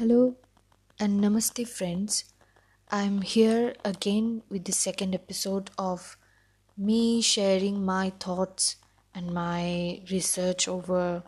Hello and namaste, friends. I'm here again with the second episode of me sharing my thoughts and my research over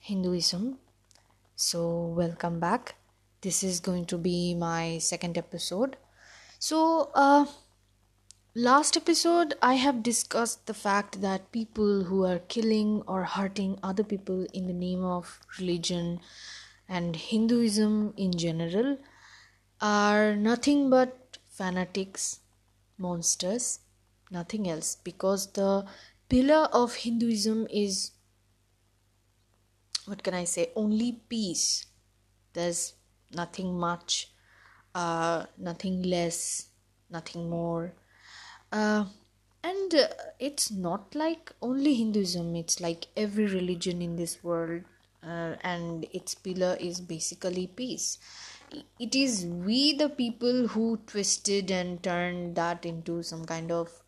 Hinduism. So, welcome back. This is going to be my second episode. So, uh, last episode I have discussed the fact that people who are killing or hurting other people in the name of religion and Hinduism in general are nothing but fanatics, monsters, nothing else. Because the pillar of Hinduism is what can I say? Only peace. There's nothing much, uh, nothing less, nothing more. Uh, and uh, it's not like only Hinduism, it's like every religion in this world uh, and its pillar is basically peace. It is we the people who twisted and turned that into some kind of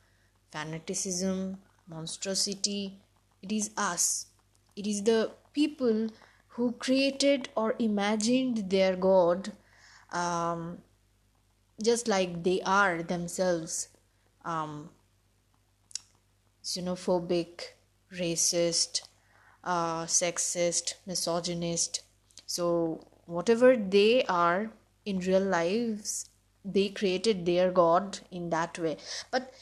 fanaticism monstrosity. It is us. It is the people who created or imagined their god um, just like they are themselves um, xenophobic racist uh, sexist, misogynist. So, whatever they are in real lives, they created their God in that way. But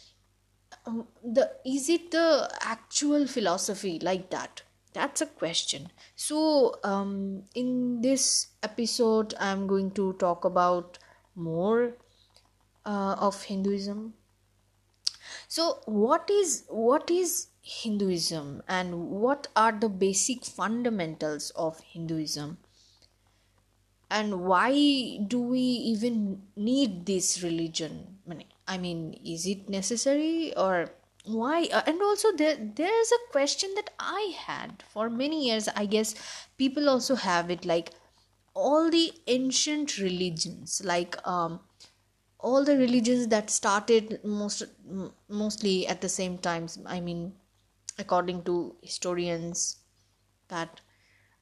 um, the is it the actual philosophy like that? That's a question. So, um, in this episode, I'm going to talk about more uh, of Hinduism. So, what is what is Hinduism and what are the basic fundamentals of Hinduism? And why do we even need this religion? I mean is it necessary or why? Uh, and also there there's a question that I had for many years. I guess people also have it like all the ancient religions like um all the religions that started most mostly at the same times i mean according to historians that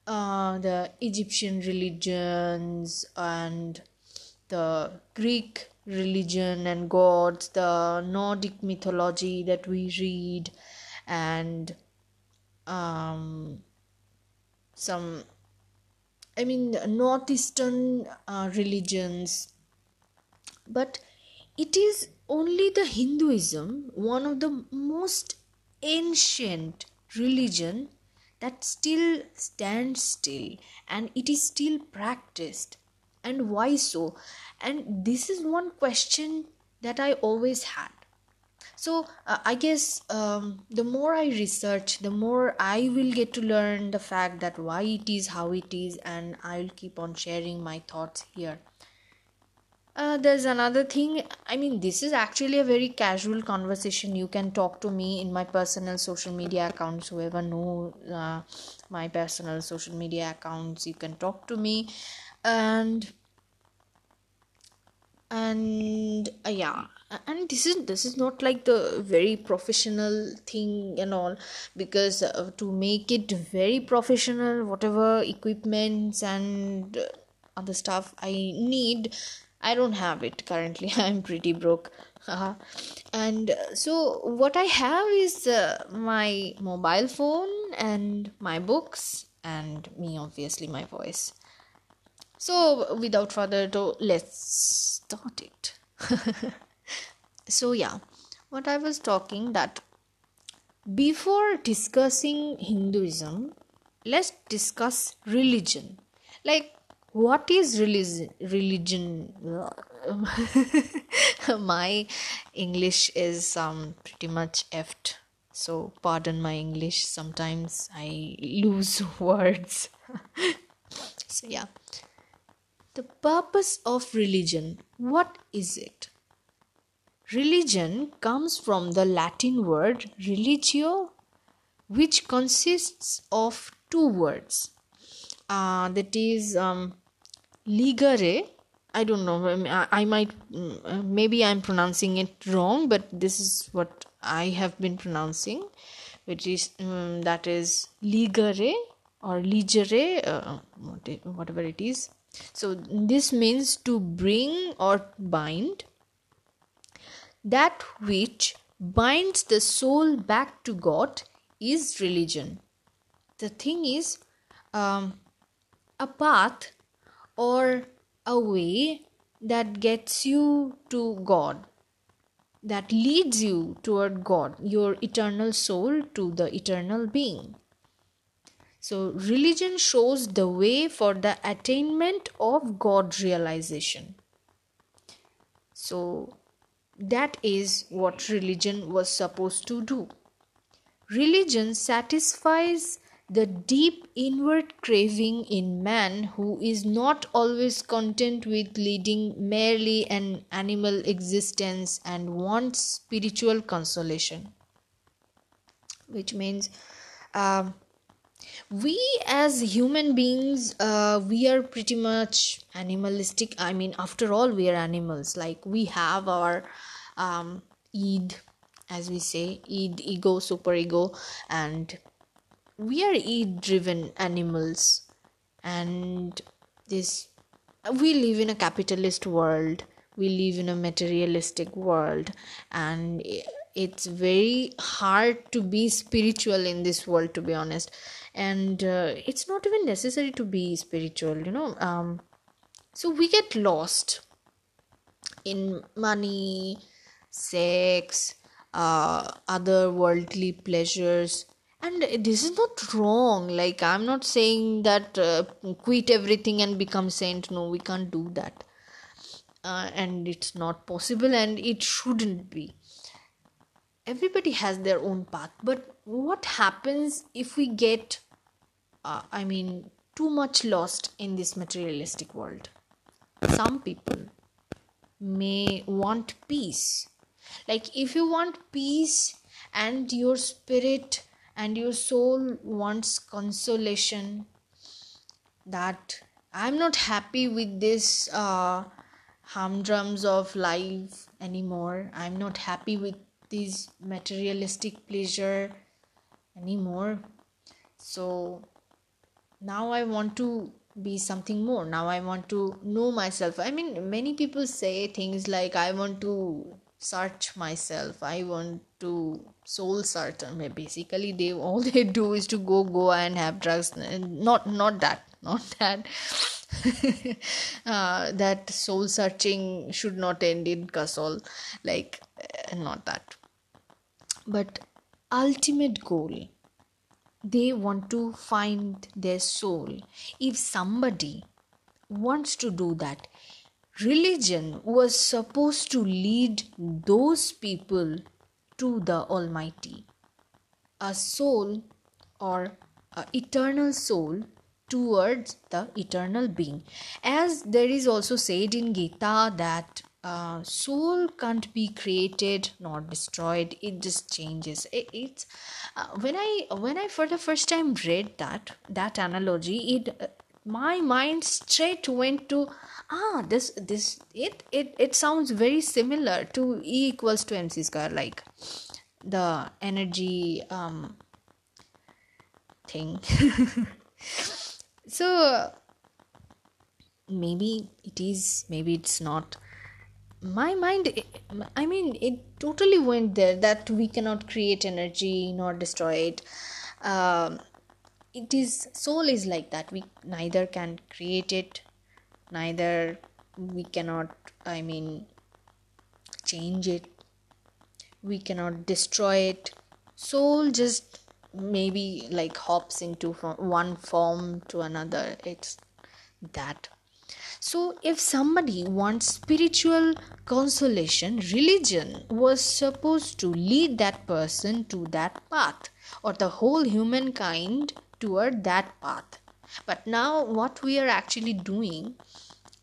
uh, the Egyptian religions and the Greek religion and gods, the Nordic mythology that we read, and um, some, I mean, northeastern uh, religions. But it is only the Hinduism, one of the most ancient religion that still stands still and it is still practiced. And why so? And this is one question that i always had. So uh, i guess um, the more i research the more i will get to learn the fact that why it is how it is and i'll keep on sharing my thoughts here uh, there's another thing. I mean, this is actually a very casual conversation. You can talk to me in my personal social media accounts. Whoever know uh, my personal social media accounts, you can talk to me, and and uh, yeah and this is this is not like the very professional thing and all because uh, to make it very professional whatever equipments and other stuff i need I don't have it currently. I'm pretty broke. and uh, so, what I have is uh, my mobile phone and my books, and me, obviously, my voice. So, without further ado, let's start it. so, yeah, what I was talking that before discussing Hinduism, let's discuss religion. Like, what is religion religion? My english is um pretty much effed. So pardon my english. Sometimes i lose words. So yeah. The purpose of religion what is it? Religion comes from the latin word religio which consists of two words. Uh, that is um, ligare i don't know i might mm, maybe i'm pronouncing it wrong but this is what i have been pronouncing which is um, that is ligare or legere uh, whatever it is. So this means to bring or bind. That which binds the soul back to god is religion. The thing is um, a path or a way that gets you to god that leads you toward god your eternal soul to the eternal being so, religion shows the way for the attainment of God realization. So, that is what religion was supposed to do. Religion satisfies the deep inward craving in man who is not always content with leading merely an animal existence and wants spiritual consolation. Which means, uh, we as human beings uh, we are pretty much animalistic i mean after all we are animals like we have our um id as we say id ego super ego and we are id driven animals and this we live in a capitalist world. We live in a materialistic world. And it's very hard to be spiritual in this world to be honest. And uh, it's not even necessary to be spiritual you know. Um so we get lost in money sex uh other worldly pleasures and this is not wrong. Like i'm not saying that uh, quit everything and become saint. No we can't do that. Uh, and it's not possible and it shouldn't be. Everybody has their own path. But what happens if we get uh, i mean too much lost in this materialistic world? Some people may want peace. Like if you want peace and your spirit and your soul wants consolation that i'm not happy with this uh humdrums of life anymore. I'm not happy with this materialistic pleasure anymore. So now i want to be something more. Now i want to know myself. I mean many people say things like i want to search myself. I want to soul search and basically they all they do is to go go and have drugs. Not not that not that. Uh, that soul searching should not end in Kasol like uh, not that. But ultimate goal they want to find their soul. If somebody wants to do that religion was supposed to lead those people to the almighty. A soul or a eternal soul towards the eternal being. As there is also said in gita that uh, soul can't be created nor destroyed. It just changes. It, it's uh, when i when i for the first time read that that analogy it uh, my mind straight went to ah this this it it it sounds very similar to e equals to mc square like the energy um thing. So maybe it is maybe it's not. My mind i mean it totally went there that we cannot create energy nor destroy it. Um, it is soul is like that. We neither can create it neither we cannot i mean change it. We cannot destroy it. Soul just maybe like hops into one form to another. It's that. So, if somebody wants spiritual consolation, religion was supposed to lead that person to that path or the whole humankind toward that path. But now, what we are actually doing,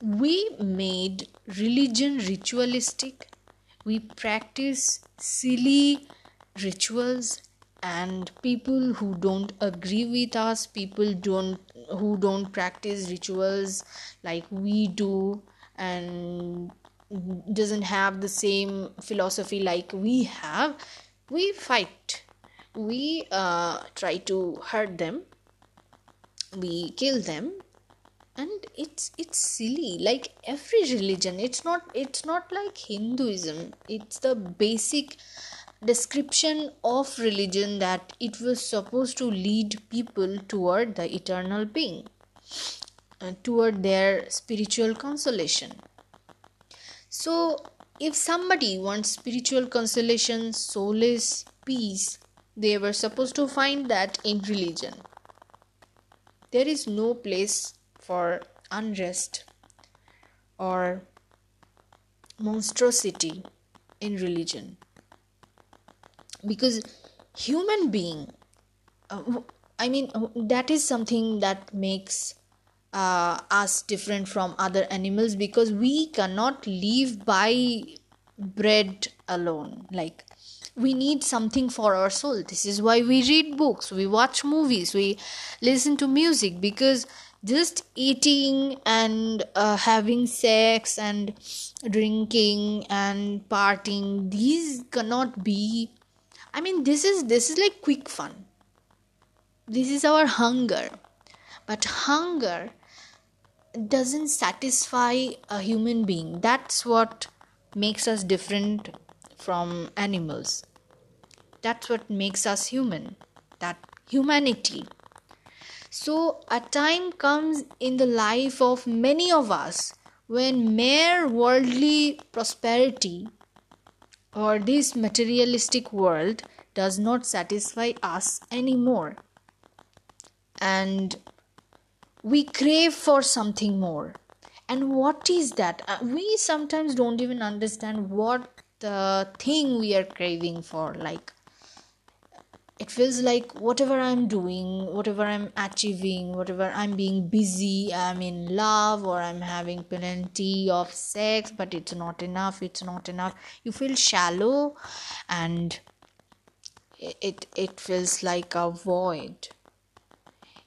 we made religion ritualistic, we practice silly rituals and people who don't agree with us people don't who don't practice rituals like we do and doesn't have the same philosophy like we have we fight. We uh, try to hurt them we kill them. And it's it's silly. Like every religion it's not it's not like hinduism. It's the basic description of religion that it was supposed to lead people toward the eternal being uh, toward their spiritual consolation. So if somebody wants spiritual consolation solace peace they were supposed to find that in religion there is no place for unrest or monstrosity in religion. Because human being uh, i mean uh, that is something that makes uh, us different from other animals because we cannot live by bread alone. Like we need something for our soul. This is why we read books we watch movies we listen to music because just eating and uh, having sex and drinking and partying these cannot be i mean this is this is like quick fun. This is our hunger. But hunger doesn't satisfy a human being. That's what makes us different from animals that's what makes us human that humanity so a time comes in the life of many of us when mere worldly prosperity or this materialistic world does not satisfy us anymore. And we crave for something more. And what is that? Uh, we sometimes don't even understand what the thing we are craving for. Like, it feels like whatever i'm doing whatever i'm achieving whatever i'm being busy i'm in love or i'm having plenty of sex but it's not enough it's not enough. You feel shallow and it it feels like a void.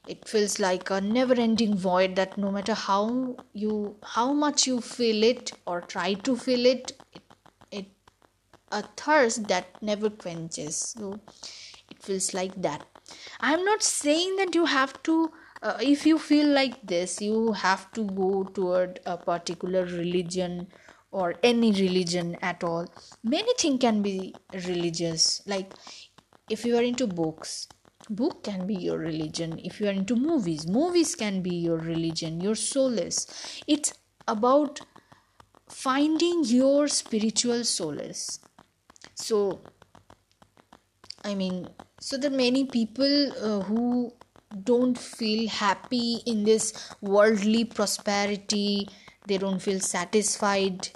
It feels like a never ending void that no matter how you how much you feel it or try to feel it it, it a thirst that never quenches. So feels like that. I'm not saying that you have to uh, if you feel like this you have to go toward a particular religion or any religion at all. Many things can be religious. Like if you are into books book can be your religion. If you are into movies movies can be your religion your solace. It's about finding your spiritual solace. So i mean so there are many people uh, who don't feel happy in this worldly prosperity. They don't feel satisfied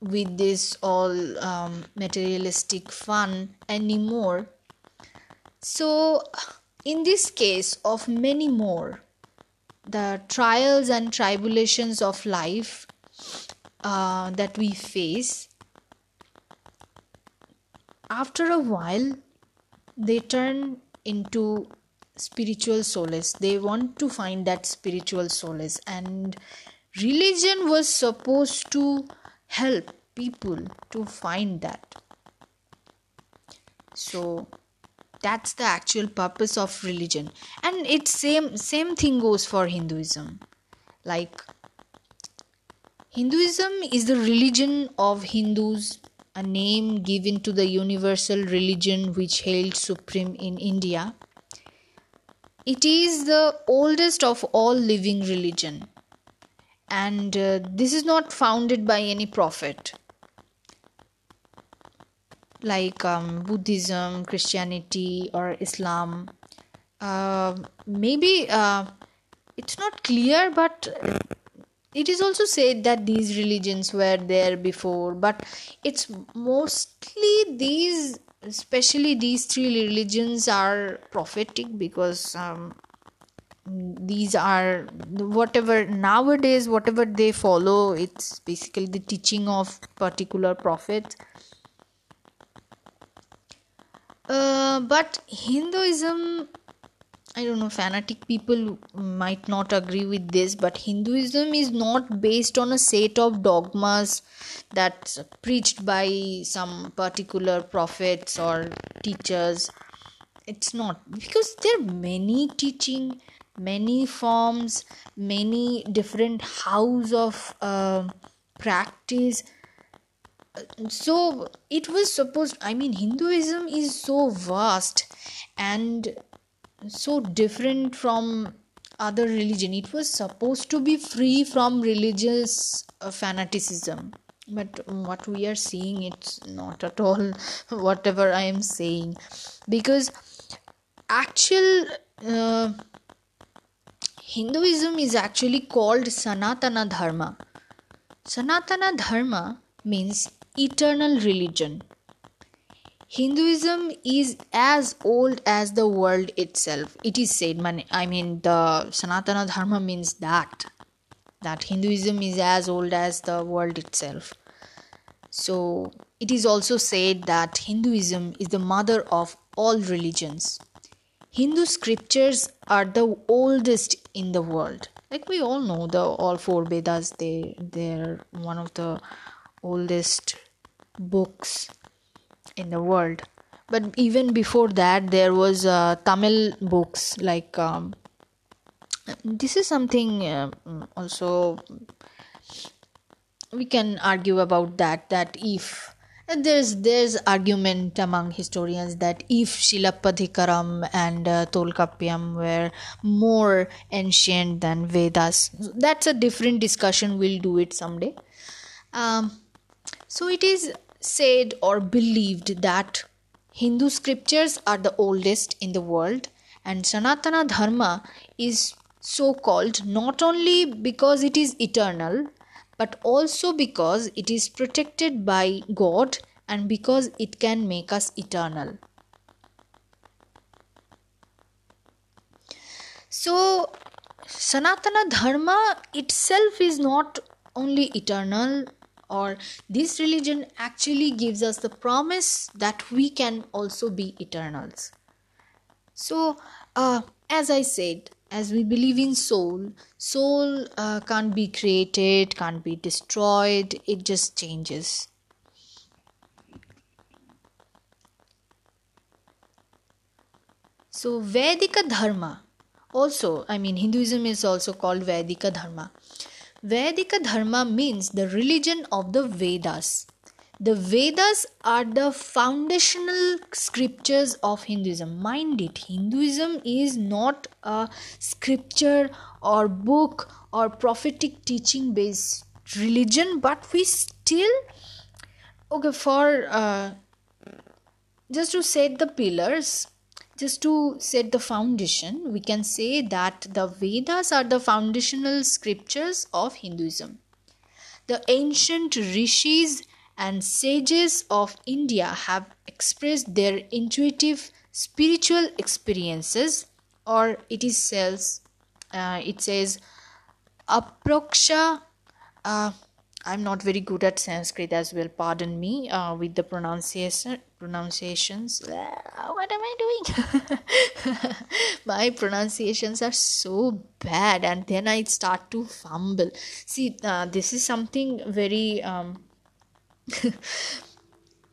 with this all um, materialistic fun anymore. So in this case of many more the trials and tribulations of life uh, that we face after a while they turn into spiritual solace. They want to find that spiritual solace. And religion was supposed to help people to find that. So that's the actual purpose of religion. And it's same same thing goes for hinduism. Like hinduism is the religion of hindus a name given to the universal religion which held supreme in India. It is the oldest of all living religion and uh, this is not founded by any prophet like um, Buddhism, Christianity, or Islam. Uh, maybe uh, it's not clear, but it is also said that these religions were there before but it's mostly these especially these three religions are prophetic because um, these are whatever nowadays whatever they follow it's basically the teaching of particular prophets uh, but hinduism I don't know, fanatic people might not agree with this, but Hinduism is not based on a set of dogmas that's preached by some particular prophets or teachers. It's not because there are many teaching, many forms many different house of uh, practice so it was supposed i mean hinduism is so vast and so different from other religion. It was supposed to be free from religious uh, fanaticism. But what we are seeing it's not at all whatever i am saying. Because actual uh, hinduism is actually called sanatana dharma. Sanatana dharma means eternal religion hinduism is as old as the world itself it is said i mean the sanatana dharma means that that Hinduism is as old as the world itself. So, it is also said that Hinduism is the mother of all religions. Hindu scriptures are the oldest in the world. Like we all know, the all four Vedas they they're one of the oldest books in the world. But even before that, there was uh, Tamil books like um, this is something uh, also we can argue about that that if and there's there's argument among historians that if Shilappatikaram and uh, Tolkappiyam were more ancient than Vedas, that's a different discussion. We'll do it someday. Um, so it is said or believed that Hindu scriptures are the oldest in the world, and Sanatana Dharma is so called not only because it is eternal but also because it is protected by God and because it can make us eternal. So, Sanatana Dharma itself is not only eternal, or this religion actually gives us the promise that we can also be eternals. So, uh, as I said, as we believe in soul soul uh, can't be created can't be destroyed it just changes so vedika dharma also i mean hinduism is also called vedika dharma vedika dharma means the religion of the vedas the Vedas are the foundational scriptures of Hinduism. Mind it, Hinduism is not a scripture or book or prophetic teaching based religion, but we still, okay, for uh, just to set the pillars, just to set the foundation, we can say that the Vedas are the foundational scriptures of Hinduism. The ancient rishis and sages of India have expressed their intuitive spiritual experiences, or it is says, uh, it says, aproksha. Uh, I'm not very good at Sanskrit as well. Pardon me uh, with the pronunciation pronunciations. what am I doing? My pronunciations are so bad, and then I start to fumble. See, uh, this is something very um,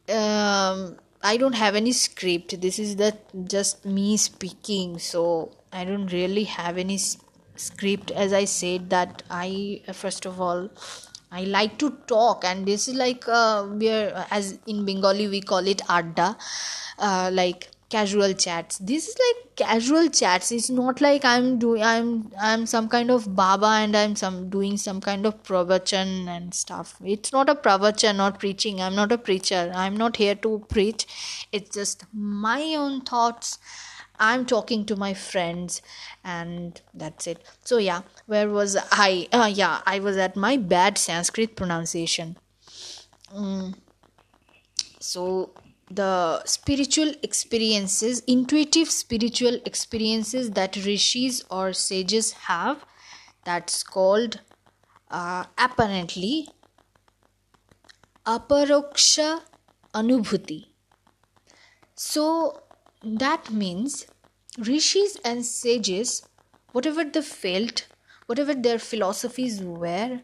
um, I don't have any script. This is the just me speaking, so I don't really have any script. As I said, that I first of all I like to talk, and this is like uh, we are as in Bengali we call it adda, uh, like casual chats. This is like casual chats. It's not like i'm doing i'm i'm some kind of baba and i'm some doing some kind of pravachan and stuff. It's not a pravachan or preaching. I'm not a preacher. I'm not here to preach. It's just my own thoughts i'm talking to my friends and that's it so yeah where was i uh, yeah i was at my bad sanskrit pronunciation mm. so the spiritual experiences, intuitive spiritual experiences that rishis or sages have, that's called uh, apparently aparoksha anubhuti. So that means rishis and sages, whatever they felt, whatever their philosophies were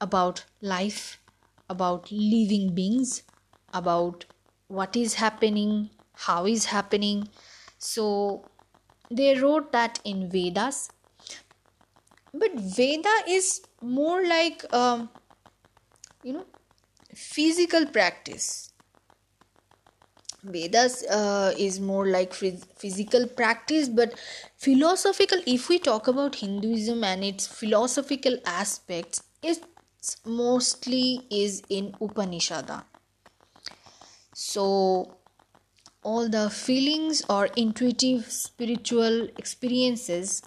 about life, about living beings, about what is happening, how is happening. So they wrote that in Vedas but veda is more like um, you know physical practice vedas uh, is more like physical practice but philosophical if we talk about hinduism and its philosophical aspects it's mostly is in upanishada so all the feelings or intuitive spiritual experiences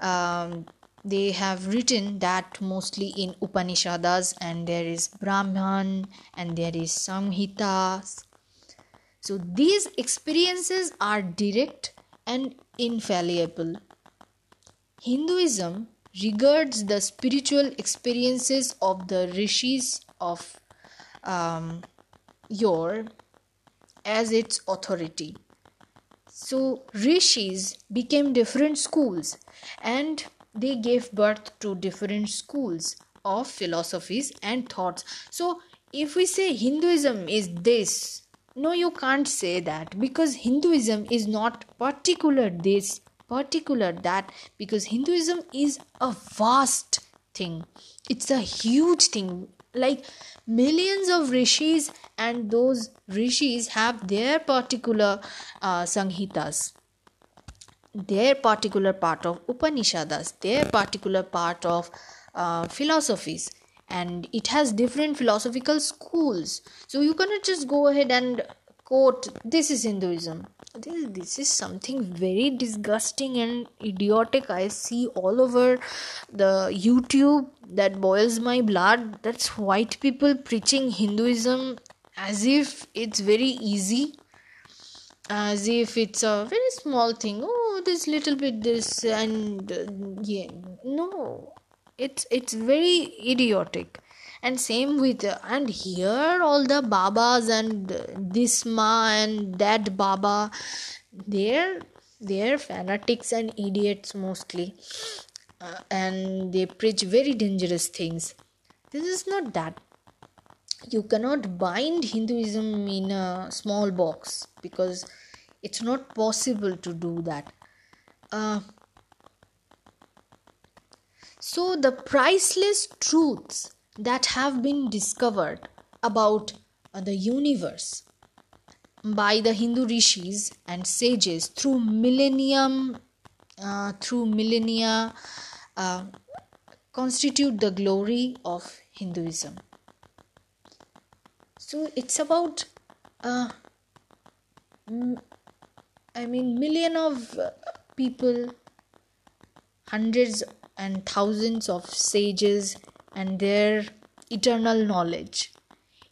um, they have written that mostly in upanishads and there is brahman and there is samhitas so these experiences are direct and infallible. Hinduism regards the spiritual experiences of the rishis of um, yore as its authority. So rishis became different schools and they gave birth to different schools of philosophies and thoughts. So if we say hinduism is this no you can't say that because hinduism is not particular this particular that because hinduism is a vast thing. It's a huge thing. Like millions of rishis and those rishis have their particular uh, samhitas their particular part of Upanishads, their particular part of uh, philosophies, and it has different philosophical schools. So you cannot just go ahead and quote, This is Hinduism. This, this is something very disgusting and idiotic. I see all over the YouTube that boils my blood. That's white people preaching Hinduism as if it's very easy as if it's a very small thing oh this little bit this and uh, yeah no it's it's very idiotic. And same with uh, and here all the babas and this ma and that baba they're they're fanatics and idiots mostly. Uh, and they preach very dangerous things. This is not that. You cannot bind Hinduism in a small box because it's not possible to do that. Uh, so, the priceless truths that have been discovered about uh, the universe by the Hindu rishis and sages through millennium, uh, through millennia, uh, constitute the glory of Hinduism. So it's about uh, i mean million of people hundreds and thousands of sages and their eternal knowledge.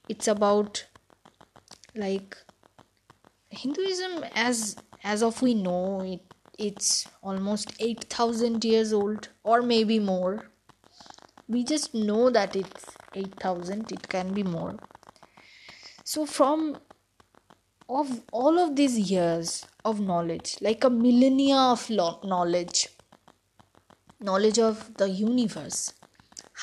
It's about like hinduism as as of we know it it's almost 8000 years old or maybe more. We just know that it's 8000 it can be more. So from of all of these years of knowledge like a millennia of knowledge knowledge of the universe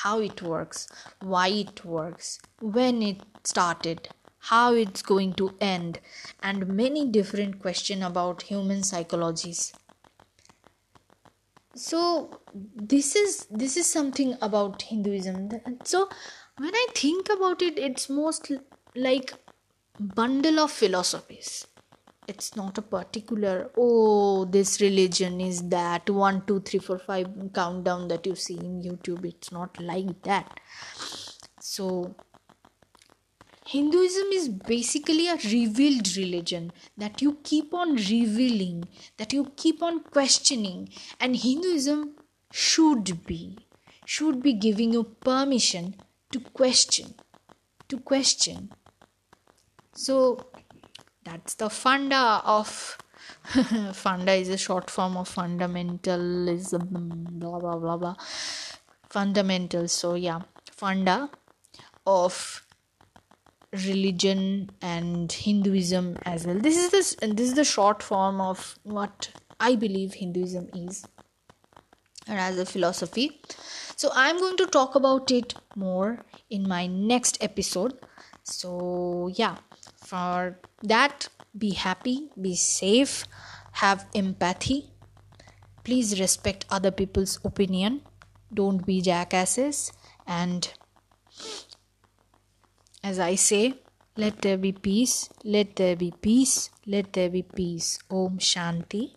how it works why it works when it started how it's going to end and many different questions about human psychologies. So this is this is something about hinduism. So when i think about it it's most like bundle of philosophies it's not a particular oh this religion is that. One two three four five countdown that you see in youtube it's not like that. So hinduism is basically a revealed religion that you keep on revealing that you keep on questioning. And hinduism should be should be giving you permission to question to question. So that's the funda of funda is a short form of fundamentalism. Blah blah blah blah. Fundamentals so yeah. Funda of religion and hinduism as well. This is this this is the short form of what i believe hinduism is and as a philosophy. So i'm going to talk about it more in my next episode. So yeah for that. Be happy be safe have empathy. Please respect other people's opinion. Don't be jackasses. And as i say let there be peace let there be peace let there be peace. Om shanti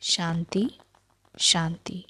shanti shanti